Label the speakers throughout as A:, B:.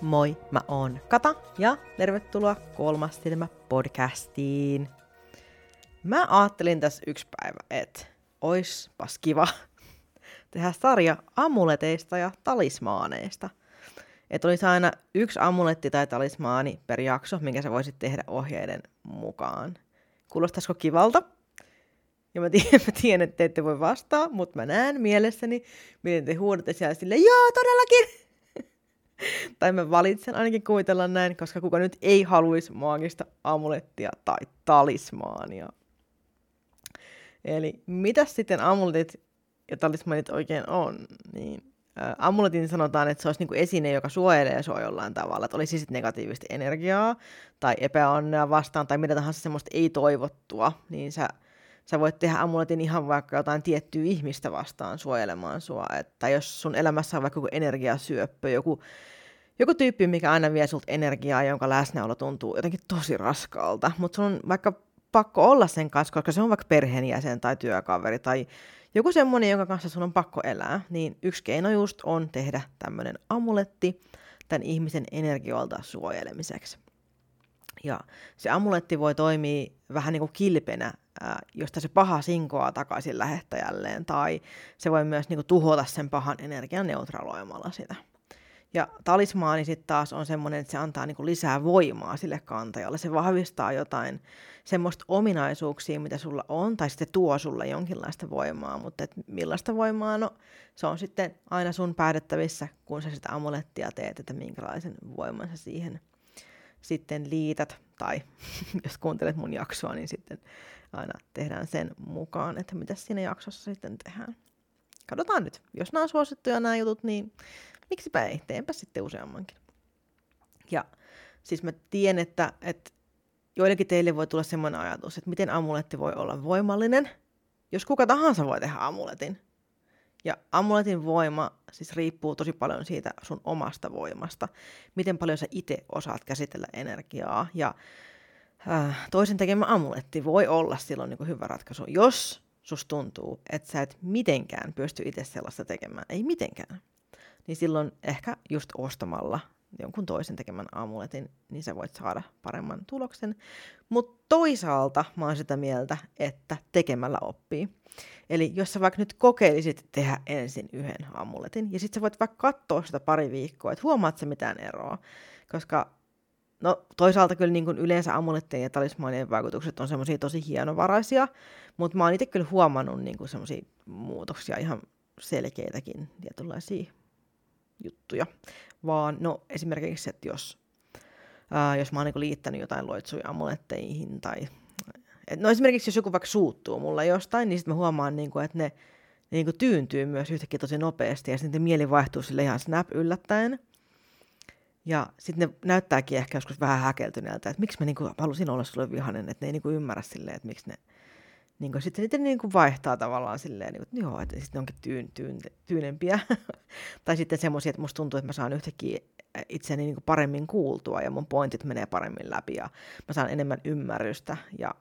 A: Moi, mä oon Kata ja tervetuloa kolmas silmä podcastiin. Mä ajattelin tässä yksi päivä, että oispas kiva tehdä sarja amuleteista ja talismaaneista. Että olisi aina yksi amuletti tai talismaani per jakso, minkä sä voisit tehdä ohjeiden mukaan. Kuulostaisiko kivalta? Ja mä tiedän, mä tiedän että te ette voi vastaa, mutta mä näen mielessäni, miten te huudatte siellä sille, joo, todellakin! tai mä valitsen ainakin kuvitella näin, koska kuka nyt ei haluaisi maagista amulettia tai talismaania. Eli mitä sitten amuletit ja talismanit oikein on? Niin ä, amuletin sanotaan, että se olisi niinku esine, joka suojelee sua jollain tavalla, että olisi sitten negatiivista energiaa tai epäonnea vastaan tai mitä tahansa semmoista ei-toivottua, niin sä, sä voit tehdä amuletin ihan vaikka jotain tiettyä ihmistä vastaan suojelemaan sua. Että jos sun elämässä on vaikka joku energiasyöppö, joku joku tyyppi, mikä aina vie sulta energiaa, jonka läsnäolo tuntuu jotenkin tosi raskaalta, mutta sun on vaikka pakko olla sen kanssa, koska se on vaikka perheenjäsen tai työkaveri tai joku semmoinen, jonka kanssa sun on pakko elää, niin yksi keino just on tehdä tämmöinen amuletti tämän ihmisen energioilta suojelemiseksi. Ja se amuletti voi toimia vähän niin kuin kilpenä, josta se paha sinkoaa takaisin lähettäjälleen, tai se voi myös niin kuin tuhota sen pahan energian neutraloimalla sitä. Ja talismaani sitten taas on semmoinen, että se antaa niinku lisää voimaa sille kantajalle. Se vahvistaa jotain semmoista ominaisuuksia, mitä sulla on, tai sitten tuo sulle jonkinlaista voimaa. Mutta et millaista voimaa, no se on sitten aina sun päätettävissä, kun sä sitä amulettia teet, että minkälaisen voiman sä siihen sitten liität. Tai jos kuuntelet mun jaksoa, niin sitten aina tehdään sen mukaan, että mitä siinä jaksossa sitten tehdään. Katsotaan nyt. Jos nämä on suosittuja nämä jutut, niin miksipä ei, teenpä sitten useammankin. Ja siis mä tiedän, että, että joillekin teille voi tulla semmoinen ajatus, että miten amuletti voi olla voimallinen, jos kuka tahansa voi tehdä amuletin. Ja amuletin voima siis riippuu tosi paljon siitä sun omasta voimasta, miten paljon sä itse osaat käsitellä energiaa. Ja äh, toisen tekemä amuletti voi olla silloin niin kuin hyvä ratkaisu, jos sus tuntuu, että sä et mitenkään pysty itse sellaista tekemään. Ei mitenkään niin silloin ehkä just ostamalla jonkun toisen tekemän amuletin, niin sä voit saada paremman tuloksen. Mutta toisaalta mä oon sitä mieltä, että tekemällä oppii. Eli jos sä vaikka nyt kokeilisit tehdä ensin yhden amuletin, ja sitten sä voit vaikka katsoa sitä pari viikkoa, että huomaat sä mitään eroa. Koska no toisaalta kyllä niin kuin yleensä amulettien ja talismaanien vaikutukset on semmoisia tosi hienovaraisia, mutta mä oon itse kyllä huomannut niin semmoisia muutoksia ihan selkeitäkin tietynlaisia juttuja, vaan no esimerkiksi, että jos, ää, jos mä oon niinku liittänyt jotain loitsuja amuletteihin tai et, no esimerkiksi jos joku vaikka suuttuu mulle jostain, niin sitten mä huomaan, niinku, että ne, ne niinku tyyntyy myös yhtäkkiä tosi nopeasti ja sitten mieli vaihtuu sille ihan snap yllättäen. Ja sitten ne näyttääkin ehkä joskus vähän häkeltyneeltä, että miksi mä niinku halusin olla sulle vihanen, että ne ei niinku ymmärrä silleen, että miksi ne niin kuin, sitten niitä niin kuin vaihtaa tavallaan silleen, niin kuin, joo, että sitten ne onkin tyyn, tyyn, tyynempiä. tai sitten semmoisia, että musta tuntuu, että mä saan yhtäkkiä itseäni niin kuin paremmin kuultua ja mun pointit menee paremmin läpi ja mä saan enemmän ymmärrystä. Ja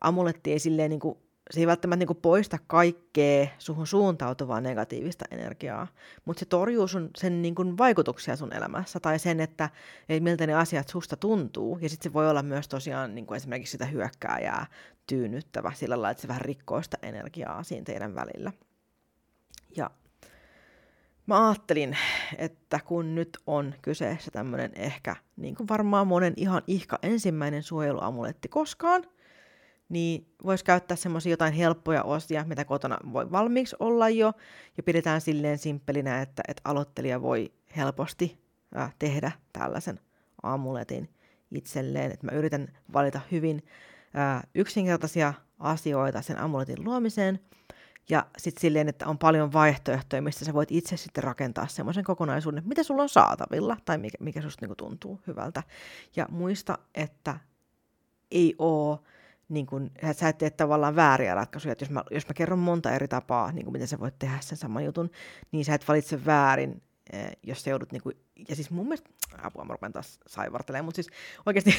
A: amuletti ei silleen niin kuin se ei välttämättä niin poista kaikkea suhun suuntautuvaa negatiivista energiaa, mutta se torjuu sun, sen niin kuin vaikutuksia sun elämässä tai sen, että, että miltä ne asiat susta tuntuu. Ja sitten se voi olla myös tosiaan niin kuin esimerkiksi sitä hyökkääjää tyynnyttävä sillä lailla, että se vähän rikkoo sitä energiaa siinä teidän välillä. Ja mä ajattelin, että kun nyt on kyseessä tämmöinen ehkä niin kuin varmaan monen ihan ihka ensimmäinen suojeluamuletti koskaan – niin voisi käyttää semmoisia jotain helppoja osia, mitä kotona voi valmiiksi olla jo, ja pidetään silleen simppelinä, että, että aloittelija voi helposti äh, tehdä tällaisen amuletin itselleen. Että mä yritän valita hyvin äh, yksinkertaisia asioita sen amuletin luomiseen, ja sitten silleen, että on paljon vaihtoehtoja, mistä sä voit itse sitten rakentaa semmoisen kokonaisuuden, mitä sulla on saatavilla, tai mikä, mikä susta niinku tuntuu hyvältä. Ja muista, että ei ole niin kun, sä et tee tavallaan vääriä ratkaisuja. Että jos mä, jos mä kerron monta eri tapaa, niin kuin miten sä voit tehdä sen saman jutun, niin sä et valitse väärin, eh, jos sä joudut, niin kuin, ja siis mun mielestä, apua mä rupean taas saivartelemaan, mutta siis oikeasti,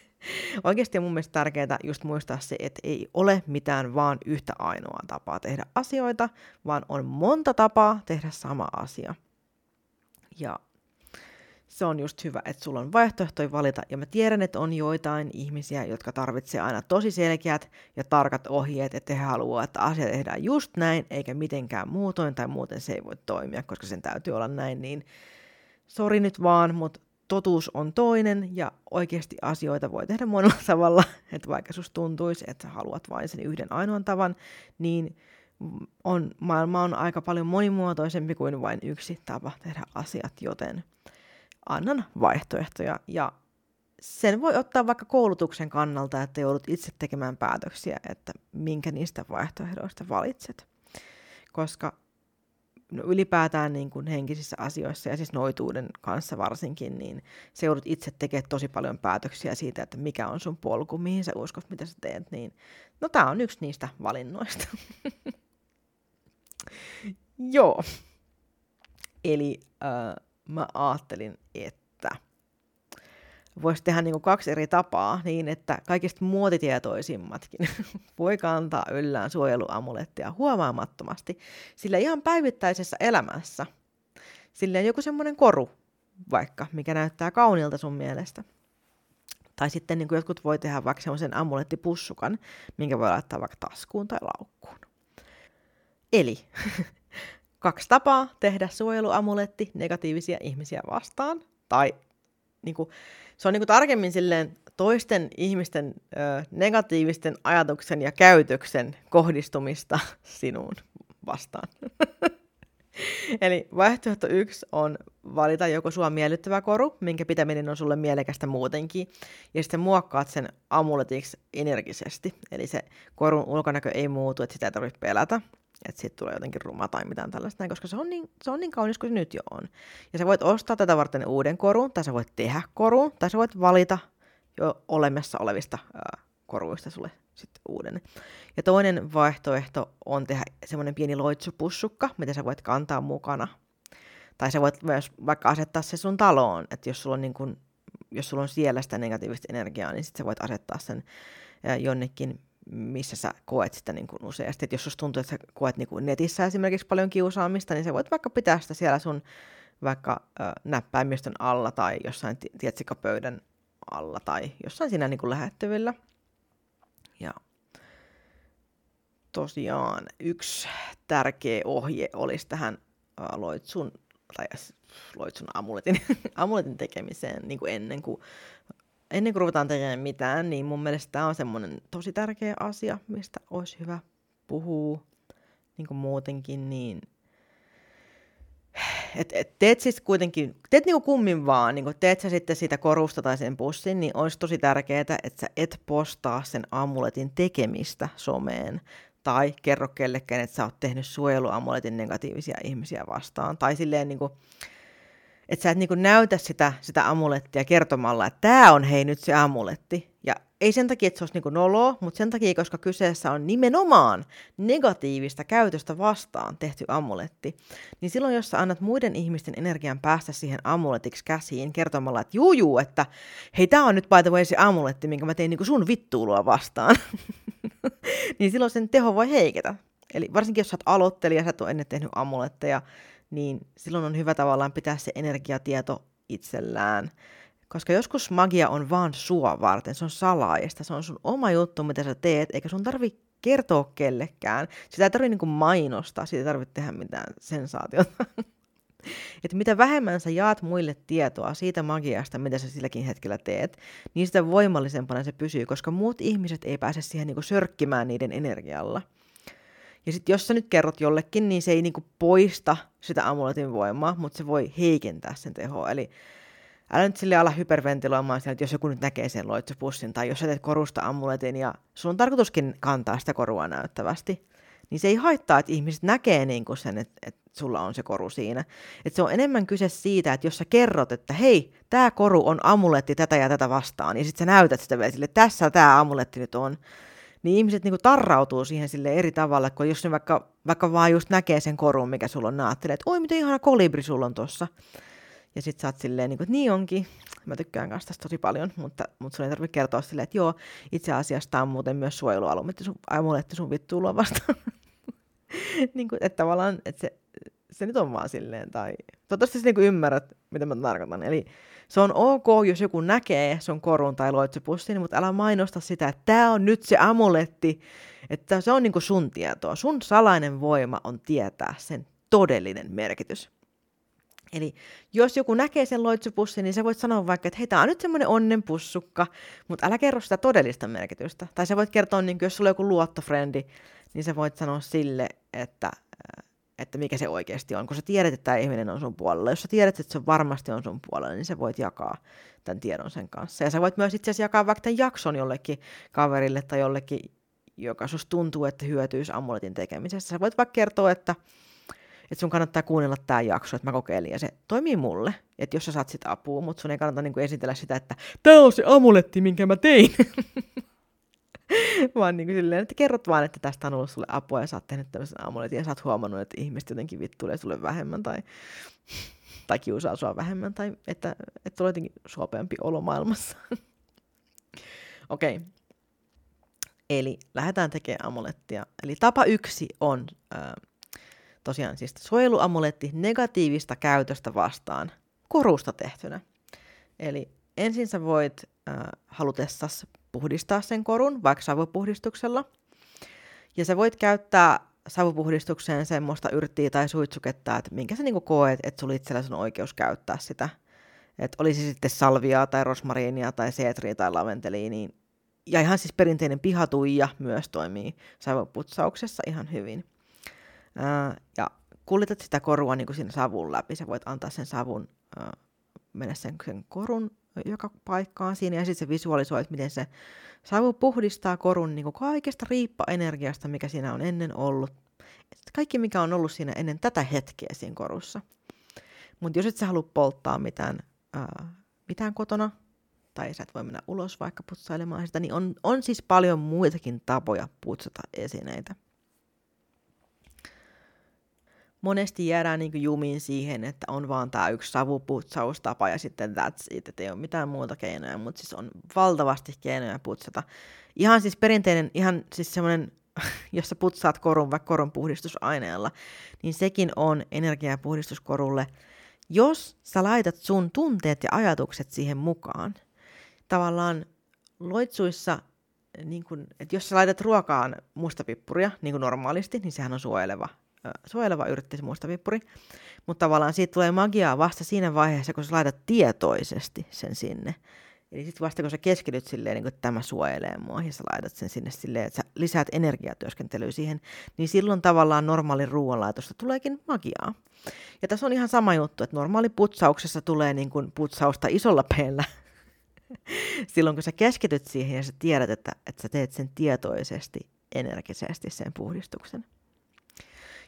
A: oikeasti on mun mielestä tärkeää just muistaa se, että ei ole mitään vaan yhtä ainoa tapaa tehdä asioita, vaan on monta tapaa tehdä sama asia. Ja se on just hyvä, että sulla on vaihtoehtoja valita. Ja mä tiedän, että on joitain ihmisiä, jotka tarvitsee aina tosi selkeät ja tarkat ohjeet, että he haluaa, että asia tehdään just näin, eikä mitenkään muutoin, tai muuten se ei voi toimia, koska sen täytyy olla näin, niin sori nyt vaan, mutta totuus on toinen ja oikeasti asioita voi tehdä monella tavalla, että vaikka susta tuntuisi, että sä haluat vain sen yhden ainoan tavan, niin on, maailma on aika paljon monimuotoisempi kuin vain yksi tapa tehdä asiat, joten annan vaihtoehtoja ja sen voi ottaa vaikka koulutuksen kannalta, että joudut itse tekemään päätöksiä, että minkä niistä vaihtoehdoista valitset. Koska no ylipäätään niin kuin henkisissä asioissa ja siis noituuden kanssa varsinkin, niin se joudut itse tekemään tosi paljon päätöksiä siitä, että mikä on sun polku, mihin sä uskot, mitä sä teet, niin no tää on yksi niistä valinnoista. Joo. Eli äh, mä ajattelin, että voisi tehdä niin kuin kaksi eri tapaa niin, että kaikista muotitietoisimmatkin voi kantaa yllään suojeluamulettia huomaamattomasti, sillä ihan päivittäisessä elämässä sillä joku semmoinen koru vaikka, mikä näyttää kauniilta sun mielestä. Tai sitten niin kuin jotkut voi tehdä vaikka semmoisen amulettipussukan, minkä voi laittaa vaikka taskuun tai laukkuun. Eli kaksi tapaa tehdä suojeluamuletti negatiivisia ihmisiä vastaan. Tai niin kuin, se on niin kuin tarkemmin silleen toisten ihmisten ö, negatiivisten ajatuksen ja käytöksen kohdistumista sinuun vastaan. Eli vaihtoehto yksi on valita joko sua miellyttävä koru, minkä pitäminen on sulle mielekästä muutenkin, ja sitten muokkaat sen amuletiksi energisesti. Eli se korun ulkonäkö ei muutu, että sitä ei tarvitse pelätä että siitä tulee jotenkin ruma tai mitään tällaista koska se on, niin, se on niin kaunis kuin se nyt jo on. Ja sä voit ostaa tätä varten uuden korun, tai sä voit tehdä korun, tai sä voit valita jo olemassa olevista ää, koruista sulle sitten uuden. Ja toinen vaihtoehto on tehdä semmoinen pieni loitsupussukka, mitä sä voit kantaa mukana. Tai sä voit myös vaikka asettaa se sun taloon, että jos sulla on, niin kun, jos sulla on siellä sitä negatiivista energiaa, niin sitten sä voit asettaa sen jonnekin missä sä koet sitä niin kuin useasti. Et jos susta tuntuu, että sä koet niin kuin netissä esimerkiksi paljon kiusaamista, niin sä voit vaikka pitää sitä siellä sun vaikka äh, näppäimistön alla tai jossain tietsikapöydän alla tai jossain siinä niin kuin lähettävillä. Ja tosiaan yksi tärkeä ohje olisi tähän äh, loitsun, tai loitsun amuletin, amuletin tekemiseen niin kuin ennen kuin ennen kuin ruvetaan tekemään mitään, niin mun mielestä tämä on semmoinen tosi tärkeä asia, mistä olisi hyvä puhua niin kuin muutenkin, niin et, et teet siis kuitenkin, teet niinku kummin vaan, niinku teet sä sitten sitä korusta tai sen pussin, niin olisi tosi tärkeää, että sä et postaa sen amuletin tekemistä someen, tai kerro kellekään, että sä oot tehnyt suojeluamuletin negatiivisia ihmisiä vastaan, tai silleen niinku, että sä et niin näytä sitä, sitä amulettia kertomalla, että tämä on hei nyt se amuletti. Ja ei sen takia, että se olisi niin noloa, mutta sen takia, koska kyseessä on nimenomaan negatiivista käytöstä vastaan tehty amuletti. Niin silloin, jos sä annat muiden ihmisten energian päästä siihen amuletiksi käsiin kertomalla, että juu, juu että hei, tämä on nyt by the way se amuletti, minkä mä tein niin sun vittuulua vastaan, niin silloin sen teho voi heiketä. Eli varsinkin, jos sä oot aloittelija, sä et ole ennen tehnyt amuletteja, niin silloin on hyvä tavallaan pitää se energiatieto itsellään. Koska joskus magia on vaan sua varten, se on salaista, se on sun oma juttu, mitä sä teet, eikä sun tarvi kertoa kellekään. Sitä ei tarvitse niin mainostaa, siitä ei tarvitse tehdä mitään sensaatiota. että mitä vähemmän sä jaat muille tietoa siitä magiasta, mitä sä silläkin hetkellä teet, niin sitä voimallisempana se pysyy, koska muut ihmiset ei pääse siihen niin sörkkimään niiden energialla. Ja sitten jos sä nyt kerrot jollekin, niin se ei niinku poista sitä amuletin voimaa, mutta se voi heikentää sen tehoa. Eli älä nyt sille ala hyperventiloimaan siellä, että jos joku nyt näkee sen loitsupussin, tai jos sä teet korusta amuletin ja sun on tarkoituskin kantaa sitä korua näyttävästi, niin se ei haittaa, että ihmiset näkee niin sen, että, että sulla on se koru siinä. Et se on enemmän kyse siitä, että jos sä kerrot, että hei, tämä koru on amuletti tätä ja tätä vastaan, niin sitten sä näytät sitä vielä sille, tässä tämä amuletti nyt on, niin ihmiset niin kuin tarrautuu siihen sille eri tavalla, kun jos ne vaikka, vaikka vaan just näkee sen korun, mikä sulla on, ne ajattelee, että oi, miten ihana kolibri sulla on tossa. Ja sit sä oot silleen, niin kuin, että niin onkin. Mä tykkään kanssa tästä tosi paljon, mutta, mutta sun ei tarvitse kertoa silleen, että joo, itse asiassa tämä on muuten myös suojelualuetti sun, amuletti sun vittuulua vastaan. niin kuin, että tavallaan, että se, se nyt on vaan silleen, tai toivottavasti sä niinku ymmärrät, mitä mä tarkoitan. Eli se on ok, jos joku näkee sun korun tai loitsupussin, mutta älä mainosta sitä, että tämä on nyt se amuletti, että se on niinku sun tietoa. Sun salainen voima on tietää sen todellinen merkitys. Eli jos joku näkee sen loitsupussin, niin sä voit sanoa vaikka, että hei, tää on nyt semmoinen onnenpussukka, mutta älä kerro sitä todellista merkitystä. Tai sä voit kertoa, niin jos sulla on joku luottofrendi, niin sä voit sanoa sille, että, että mikä se oikeasti on. Kun sä tiedät, että tämä ihminen on sun puolella. Jos sä tiedät, että se varmasti on sun puolella, niin sä voit jakaa tämän tiedon sen kanssa. Ja sä voit myös itse asiassa jakaa vaikka tämän jakson jollekin kaverille tai jollekin, joka susta tuntuu, että hyötyisi amuletin tekemisestä. Sä voit vaikka kertoa, että että sun kannattaa kuunnella tämä jakso, että mä kokeilin ja se toimii mulle. Että jos sä saat sitä apua, mutta sun ei kannata niinku esitellä sitä, että tämä on se amuletti, minkä mä tein. vaan niin kuin silleen, että kerrot vaan, että tästä on ollut sulle apua ja sä oot tehnyt tämmöisen amuletin ja sä oot huomannut, että ihmiset jotenkin vittuilee sulle vähemmän tai, tai kiusaa sua vähemmän tai että, että tulee jotenkin suopeampi olo maailmassa. Okei. Okay. Eli lähdetään tekemään amulettia. Eli tapa yksi on äh, tosiaan siis suojeluamuletti negatiivista käytöstä vastaan korusta tehtynä. Eli ensin sä voit äh, halutessas puhdistaa sen korun, vaikka savupuhdistuksella. Ja sä voit käyttää savupuhdistukseen semmoista yrttiä tai suitsuketta, että minkä sä niinku koet, että sulla itselläsi on oikeus käyttää sitä. Että olisi sitten salviaa tai rosmariinia tai seetriä tai laventeliä, niin ja ihan siis perinteinen pihatuija myös toimii savuputsauksessa ihan hyvin. Ää, ja kuljetat sitä korua niin kuin siinä savun läpi. Sä voit antaa sen savun ää, mennä sen, sen korun joka paikkaan siinä ja sitten se visualisoit, miten se savu puhdistaa korun niin kuin kaikesta riippa-energiasta, mikä siinä on ennen ollut. Kaikki, mikä on ollut siinä ennen tätä hetkeä siinä korussa. Mutta jos et sä halua polttaa mitään, ää, mitään kotona, tai sä et voi mennä ulos vaikka putsailemaan sitä, niin on, on siis paljon muitakin tapoja putsata esineitä monesti jäädään niin jumiin siihen, että on vaan tämä yksi savuputsaustapa ja sitten that's it, että ei ole mitään muuta keinoja, mutta siis on valtavasti keinoja putsata. Ihan siis perinteinen, ihan siis semmoinen, jos sä putsaat korun vaikka korun puhdistusaineella, niin sekin on energiapuhdistus korulle, jos sä laitat sun tunteet ja ajatukset siihen mukaan. Tavallaan loitsuissa niin kun, että jos sä laitat ruokaan mustapippuria, niin kuin normaalisti, niin sehän on suojeleva suojeleva yrtti, se mustavippuri. Mutta tavallaan siitä tulee magiaa vasta siinä vaiheessa, kun sä laitat tietoisesti sen sinne. Eli sitten vasta kun sä keskityt silleen, niin että tämä suojelee mua, ja sä laitat sen sinne silleen, että sä lisäät energiatyöskentelyä siihen, niin silloin tavallaan normaali ruoanlaitosta tuleekin magiaa. Ja tässä on ihan sama juttu, että normaali putsauksessa tulee niin kuin putsausta isolla peellä. silloin kun sä keskityt siihen ja sä tiedät, että, että sä teet sen tietoisesti, energisesti sen puhdistuksen.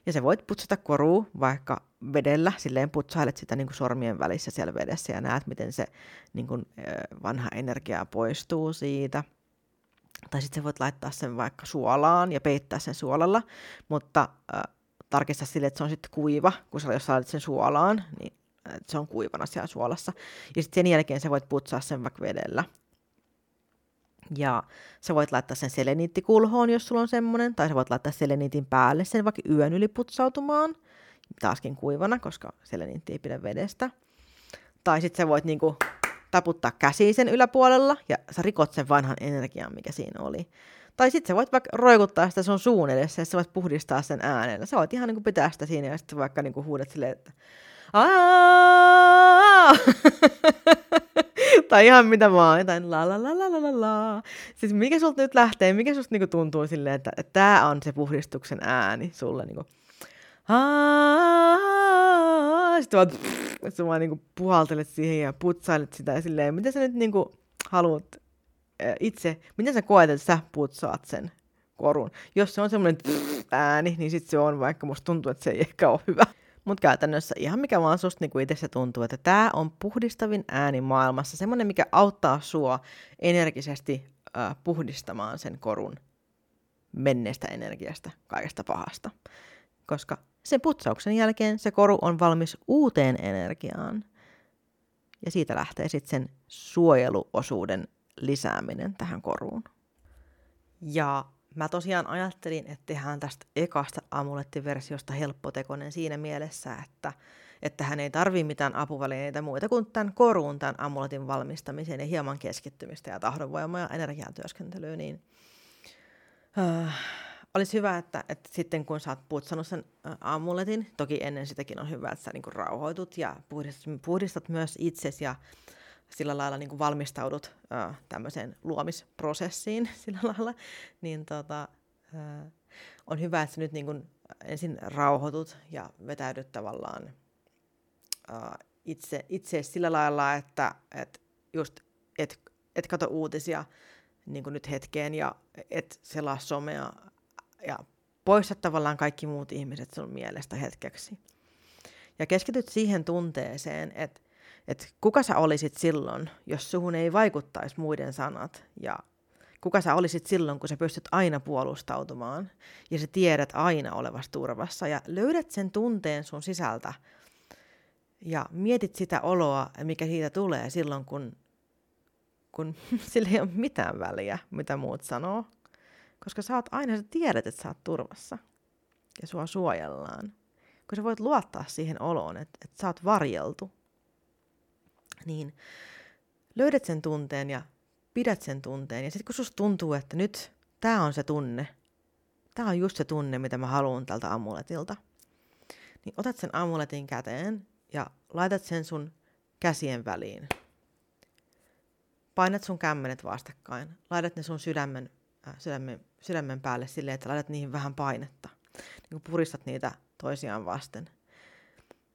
A: Ja se voit putsata koruu vaikka vedellä, silleen putsailet sitä niin kuin sormien välissä siellä vedessä ja näet, miten se niin kuin, vanha energia poistuu siitä. Tai sitten voit laittaa sen vaikka suolaan ja peittää sen suolalla, mutta äh, tarkista sille, että se on sitten kuiva, kun sä, jos sä sen suolaan, niin se on kuivana siellä suolassa. Ja sitten sen jälkeen sä voit putsaa sen vaikka vedellä. Ja sä voit laittaa sen seleniittikulhoon, jos sulla on semmonen, tai sä voit laittaa seleniitin päälle sen vaikka yön yli putsautumaan, taaskin kuivana, koska seleniitti ei pidä vedestä. Tai sitten sä voit niinku taputtaa käsiin sen yläpuolella, ja sä rikot sen vanhan energian, mikä siinä oli. Tai sitten sä voit vaikka roikuttaa sitä sun suun edessä, ja sä voit puhdistaa sen äänellä. Sä voit ihan niinku pitää sitä siinä, ja sitten vaikka niinku huudat silleen, että tai ihan mitä vaan, jotain la la la la la la. Siis mikä sulta nyt lähtee, mikä susta niinku tuntuu silleen, että, tämä on se puhdistuksen ääni sulle niinku. Sitten vaan, sä vaan niinku puhaltelet siihen ja putsailet sitä ja silleen, miten sä nyt niinku haluat itse, miten sä koet, että sä putsaat sen korun. Jos se on semmoinen ääni, niin sitten se on, vaikka musta tuntuu, että se ei ehkä ole hyvä. Mutta käytännössä ihan mikä vaan susta niinku itse se tuntuu, että tämä on puhdistavin ääni maailmassa. Semmoinen, mikä auttaa sua energisesti äh, puhdistamaan sen korun menneestä energiasta, kaikesta pahasta. Koska sen putsauksen jälkeen se koru on valmis uuteen energiaan. Ja siitä lähtee sitten sen suojeluosuuden lisääminen tähän koruun. Ja mä tosiaan ajattelin, että tehdään tästä ekasta amulettiversiosta helppotekoinen siinä mielessä, että, että hän ei tarvii mitään apuvälineitä muita kuin tämän koruun, tämän amuletin valmistamiseen ja hieman keskittymistä ja tahdonvoimaa ja energiatyöskentelyä, niin äh, olisi hyvä, että, että sitten kun sä oot putsannut sen äh, amuletin, toki ennen sitäkin on hyvä, että sä niin rauhoitut ja puhdistat, puhdistat myös itsesi ja sillä lailla niin kuin valmistaudut äh, tämmöiseen luomisprosessiin sillä lailla, niin tota, äh, on hyvä, että sä nyt niin kuin ensin rauhoitut ja vetäydyt tavallaan äh, itse, itse sillä lailla, että et just et, et kato uutisia niin kuin nyt hetkeen ja et selaa somea ja poista tavallaan kaikki muut ihmiset sun mielestä hetkeksi. Ja keskityt siihen tunteeseen, että et kuka sä olisit silloin, jos suhun ei vaikuttaisi muiden sanat ja kuka sä olisit silloin, kun sä pystyt aina puolustautumaan ja sä tiedät aina olevas turvassa ja löydät sen tunteen sun sisältä ja mietit sitä oloa, mikä siitä tulee silloin, kun, kun sillä ei ole mitään väliä, mitä muut sanoo. Koska sä oot aina, sä tiedät, että sä oot turvassa ja sua suojellaan. Kun sä voit luottaa siihen oloon, että, että sä oot varjeltu niin löydät sen tunteen ja pidät sen tunteen. Ja sitten kun susta tuntuu, että nyt tämä on se tunne, tämä on just se tunne, mitä mä haluan tältä amuletilta, niin otat sen amuletin käteen ja laitat sen sun käsien väliin. Painat sun kämmenet vastakkain, laitat ne sun sydämen, äh, sydämen, sydämen päälle silleen, että laitat niihin vähän painetta. Niin kun puristat niitä toisiaan vasten.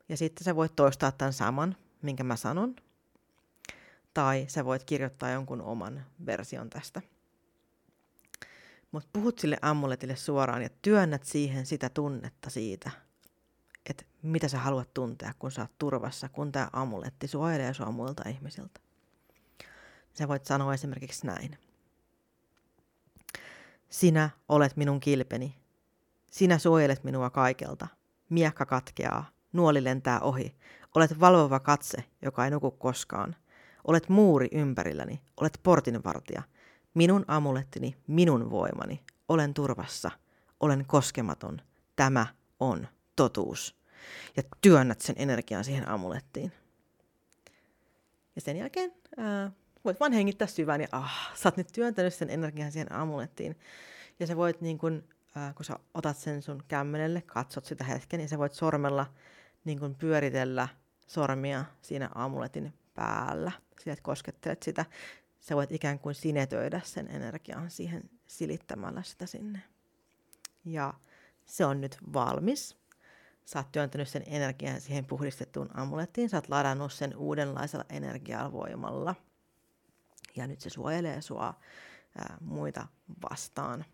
A: Ja sitten sä voit toistaa tämän saman, minkä mä sanon, tai sä voit kirjoittaa jonkun oman version tästä. Mutta puhut sille amuletille suoraan ja työnnät siihen sitä tunnetta siitä, että mitä sä haluat tuntea, kun sä oot turvassa, kun tämä amuletti suojelee sua muilta ihmisiltä. Sä voit sanoa esimerkiksi näin. Sinä olet minun kilpeni. Sinä suojelet minua kaikelta. Miekka katkeaa, nuoli lentää ohi. Olet valvova katse, joka ei nuku koskaan – Olet muuri ympärilläni, olet portinvartija. Minun amulettini, minun voimani. Olen turvassa, olen koskematon. Tämä on totuus. Ja työnnät sen energian siihen amulettiin. Ja sen jälkeen ää, voit vaan hengittää syvään ja ah, sä oot nyt työntänyt sen energian siihen amulettiin. Ja sä voit niin kun, ää, kun sä otat sen sun kämmenelle, katsot sitä hetken, niin sä voit sormella niin kun pyöritellä sormia siinä amuletin päällä, sillä että koskettelet sitä, sä voit ikään kuin sinetöidä sen energian siihen silittämällä sitä sinne. Ja se on nyt valmis. Sä oot työntänyt sen energian siihen puhdistettuun amulettiin, sä oot ladannut sen uudenlaisella energiavoimalla. Ja nyt se suojelee sua ää, muita vastaan.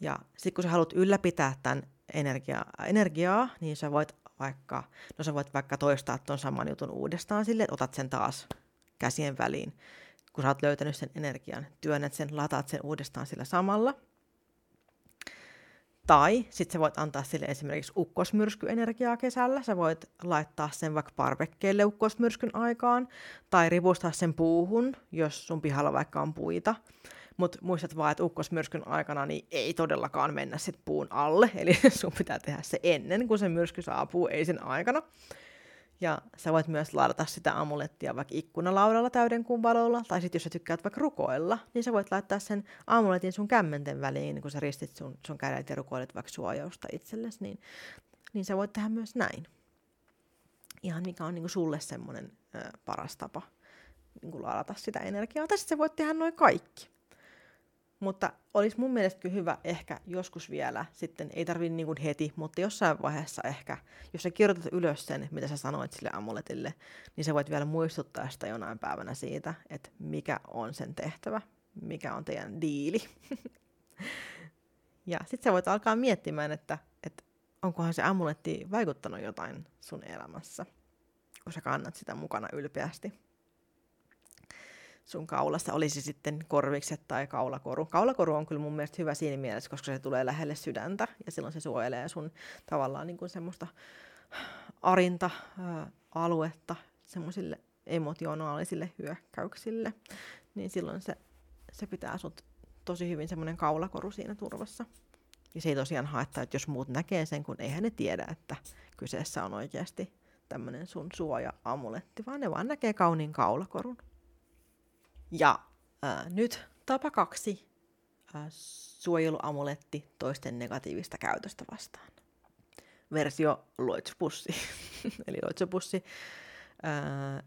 A: Ja sitten kun sä haluat ylläpitää tämän energia, energiaa, niin sä voit vaikka, no sä voit vaikka toistaa tuon saman jutun uudestaan sille, että otat sen taas käsien väliin, kun sä oot löytänyt sen energian, työnnät sen, lataat sen uudestaan sillä samalla. Tai sitten sä voit antaa sille esimerkiksi ukkosmyrskyenergiaa kesällä. Sä voit laittaa sen vaikka parvekkeelle ukkosmyrskyn aikaan, tai ripustaa sen puuhun, jos sun pihalla vaikka on puita. Mutta muistat vaan, että ukkosmyrskyn aikana niin ei todellakaan mennä sit puun alle, eli sun pitää tehdä se ennen kuin se myrsky saapuu, ei sen aikana. Ja sä voit myös ladata sitä amulettia vaikka ikkunalaudalla täyden kuun valolla, tai sitten jos sä tykkäät vaikka rukoilla, niin sä voit laittaa sen amuletin sun kämmenten väliin, kun sä ristit sun, sun kädet ja rukoilet vaikka suojausta itsellesi, niin, niin sä voit tehdä myös näin. Ihan mikä on niin sulle semmoinen paras tapa niin ladata sitä energiaa. Tai sitten sä voit tehdä noin kaikki. Mutta olisi mun mielestä kyllä hyvä ehkä joskus vielä, sitten ei tarvi niin kuin heti, mutta jossain vaiheessa ehkä, jos sä kirjoitat ylös sen, mitä sä sanoit sille amuletille, niin sä voit vielä muistuttaa sitä jonain päivänä siitä, että mikä on sen tehtävä, mikä on teidän diili. ja sitten sä voit alkaa miettimään, että, että onkohan se amuletti vaikuttanut jotain sun elämässä, kun sä kannat sitä mukana ylpeästi sun kaulassa, olisi sitten korvikset tai kaulakoru. Kaulakoru on kyllä mun mielestä hyvä siinä mielessä, koska se tulee lähelle sydäntä ja silloin se suojelee sun tavallaan niin kuin semmoista arinta ää, aluetta semmoisille emotionaalisille hyökkäyksille, niin silloin se, se pitää sut tosi hyvin semmoinen kaulakoru siinä turvassa. Ja se ei tosiaan haittaa, että jos muut näkee sen, kun eihän ne tiedä, että kyseessä on oikeasti tämmöinen sun suoja-amuletti, vaan ne vaan näkee kauniin kaulakorun. Ja ää, nyt tapa kaksi, ää, suojeluamuletti toisten negatiivista käytöstä vastaan. Versio loitsupussi. Eli loitsupussi ää,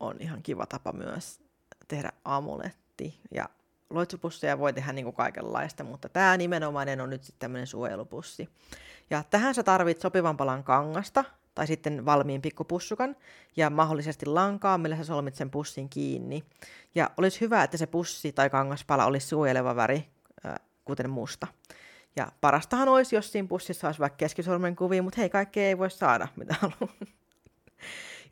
A: on ihan kiva tapa myös tehdä amuletti. Ja loitsupusseja voi tehdä niin kuin kaikenlaista, mutta tämä nimenomainen on nyt sitten tämmöinen suojelupussi. Ja tähän sä tarvit sopivan palan kangasta, tai sitten valmiin pikkupussukan, ja mahdollisesti lankaa, millä sä solmit sen pussin kiinni. Ja olisi hyvä, että se pussi tai kangaspala olisi suojeleva väri, kuten musta. Ja parastahan olisi, jos siinä pussissa olisi vaikka keskisormen kuvia, mutta hei, kaikkea ei voi saada, mitä haluaa.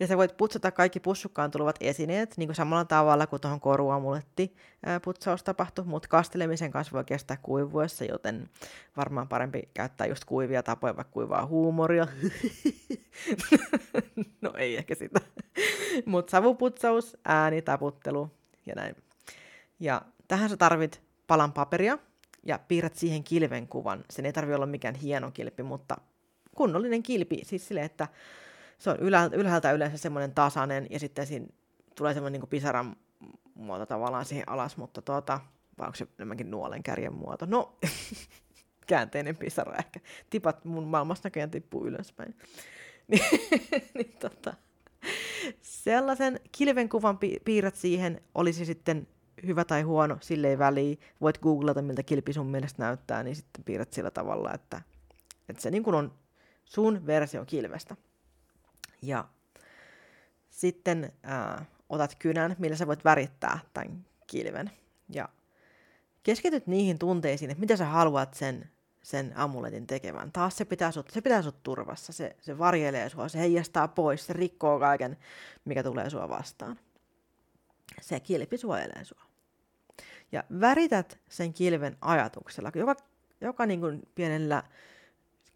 A: Ja sä voit putsata kaikki pussukkaan tulevat esineet niin kuin samalla tavalla kuin tuohon koruamuletti putsaus tapahtui, mutta kastelemisen kanssa voi kestää kuivuessa, joten varmaan parempi käyttää just kuivia tapoja, vaikka kuivaa huumoria. no ei ehkä sitä. mutta savuputsaus, ääni, taputtelu ja näin. Ja tähän sä tarvit palan paperia ja piirrät siihen kilven kuvan. Sen ei tarvi olla mikään hieno kilpi, mutta kunnollinen kilpi, siis sille, että se on ylhäältä, yleensä semmoinen tasainen ja sitten siinä tulee semmoinen niin pisaran muoto tavallaan siihen alas, mutta tuota, vai onko se enemmänkin nuolen kärjen muoto? No, käänteinen pisara ehkä. Tipat mun maailmasta näköjään tippuu ylöspäin. niin, niin tota, sellaisen kilvenkuvan pi- piirrät siihen, olisi sitten hyvä tai huono, sille ei väliä. Voit googlata, miltä kilpi sun mielestä näyttää, niin sitten piirrät sillä tavalla, että, että se niin kuin on sun versio kilvestä. Ja sitten ää, otat kynän, millä sä voit värittää tämän kilven. Ja keskityt niihin tunteisiin, että mitä sä haluat sen, sen amuletin tekevän. Taas se pitää sut, se pitää sut turvassa, se, se varjelee sua, se heijastaa pois, se rikkoo kaiken, mikä tulee sua vastaan. Se kilpi suojelee sua. Ja värität sen kilven ajatuksella, joka, joka niin kuin pienellä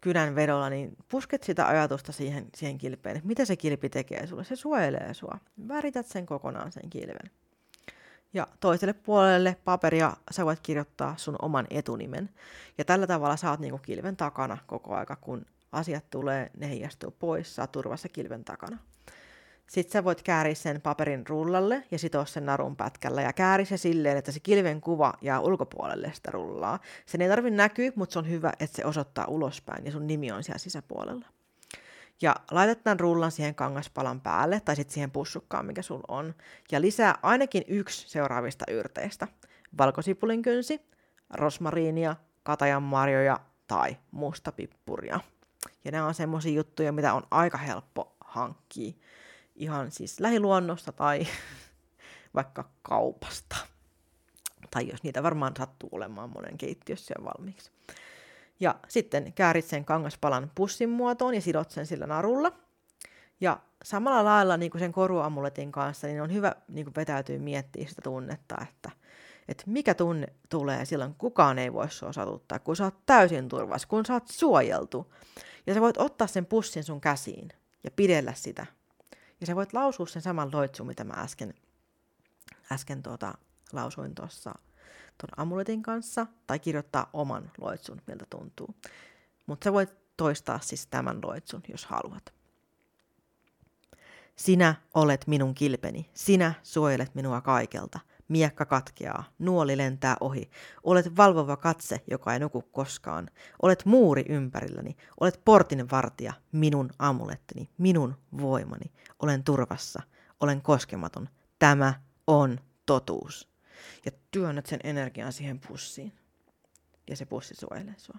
A: kynän vedolla, niin pusket sitä ajatusta siihen, siihen kilpeen, että mitä se kilpi tekee sulle. Se suojelee sua. Värität sen kokonaan sen kilven. Ja toiselle puolelle paperia sä voit kirjoittaa sun oman etunimen. Ja tällä tavalla sä oot niinku kilven takana koko aika, kun asiat tulee, ne heijastuu pois, sä oot turvassa kilven takana. Sitten sä voit kääriä sen paperin rullalle ja sitoa sen narun pätkällä ja kääri se silleen, että se kilven kuva jää ulkopuolelle sitä rullaa. Sen ei tarvitse näkyä, mutta se on hyvä, että se osoittaa ulospäin ja sun nimi on siellä sisäpuolella. Ja laitat tämän rullan siihen kangaspalan päälle tai sitten siihen pussukkaan, mikä sulla on. Ja lisää ainakin yksi seuraavista yrteistä. Valkosipulin kynsi, rosmariinia, katajanmarjoja tai mustapippuria. Ja nämä on semmoisia juttuja, mitä on aika helppo hankkia ihan siis lähiluonnosta tai vaikka kaupasta. Tai jos niitä varmaan sattuu olemaan monen keittiössä jo valmiiksi. Ja sitten käärit sen kangaspalan pussin muotoon ja sidot sen sillä narulla. Ja samalla lailla niin kuin sen koruamuletin kanssa, niin on hyvä niin kuin vetäytyä miettiä sitä tunnetta, että, että mikä tunne tulee silloin, kukaan ei voi sua satuttaa, kun sä oot täysin turvassa, kun sä oot suojeltu. Ja sä voit ottaa sen pussin sun käsiin ja pidellä sitä ja sä voit lausua sen saman loitsun, mitä mä äsken, äsken tuota, lausuin tuossa tuon amuletin kanssa, tai kirjoittaa oman loitsun, miltä tuntuu. Mutta sä voit toistaa siis tämän loitsun, jos haluat. Sinä olet minun kilpeni, sinä suojelet minua kaikelta. Miekka katkeaa, nuoli lentää ohi. Olet valvova katse, joka ei nuku koskaan. Olet muuri ympärilläni, olet portin vartija, minun amulettini, minun voimani. Olen turvassa, olen koskematon. Tämä on totuus. Ja työnnät sen energian siihen pussiin. Ja se pussi suojelee sua.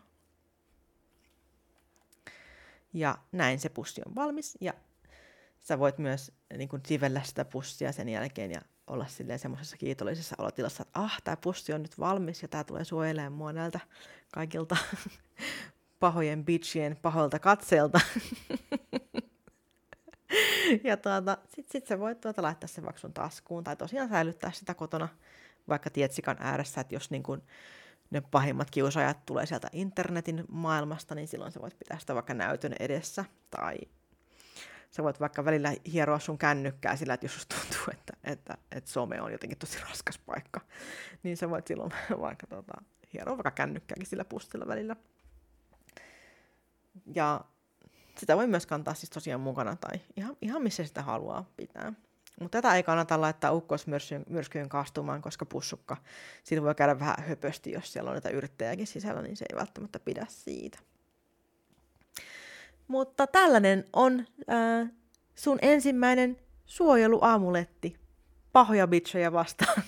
A: Ja näin se pussi on valmis. Ja sä voit myös niin kuin, sivellä sitä pussia sen jälkeen ja olla silleen semmoisessa kiitollisessa olotilassa, että ah, tämä pussi on nyt valmis ja tämä tulee suojelemaan mua näiltä kaikilta pahojen bitchien pahoilta katseilta. ja tuota, sit, sit sä voit tuota laittaa sen vaikka sun taskuun tai tosiaan säilyttää sitä kotona vaikka tietsikan ääressä, että jos niin kun ne pahimmat kiusaajat tulee sieltä internetin maailmasta, niin silloin sä voit pitää sitä vaikka näytön edessä tai Sä voit vaikka välillä hieroa sun kännykkää sillä, että jos tuntuu, että, että, että some on jotenkin tosi raskas paikka, niin sä voit silloin vaikka tota, hieroa vaikka kännykkääkin sillä pustilla välillä. Ja sitä voi myös kantaa siis tosiaan mukana tai ihan, ihan missä sitä haluaa pitää. Mutta tätä ei kannata laittaa ukkosmyrskyyn kastumaan, koska pussukka, siitä voi käydä vähän höpösti, jos siellä on näitä yrittäjäkin sisällä, niin se ei välttämättä pidä siitä. Mutta tällainen on äh, sun ensimmäinen suojeluamuletti pahoja vastaan.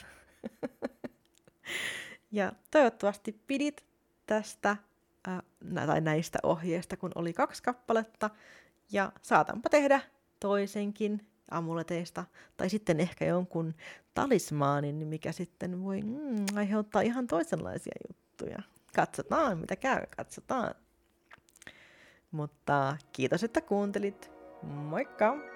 A: ja toivottavasti pidit tästä äh, tai näistä ohjeista, kun oli kaksi kappaletta. Ja saatanpa tehdä toisenkin amuleteista, tai sitten ehkä jonkun talismaanin, mikä sitten voi mm, aiheuttaa ihan toisenlaisia juttuja. Katsotaan, mitä käy, katsotaan. Mutta kiitos, että kuuntelit. Moikka!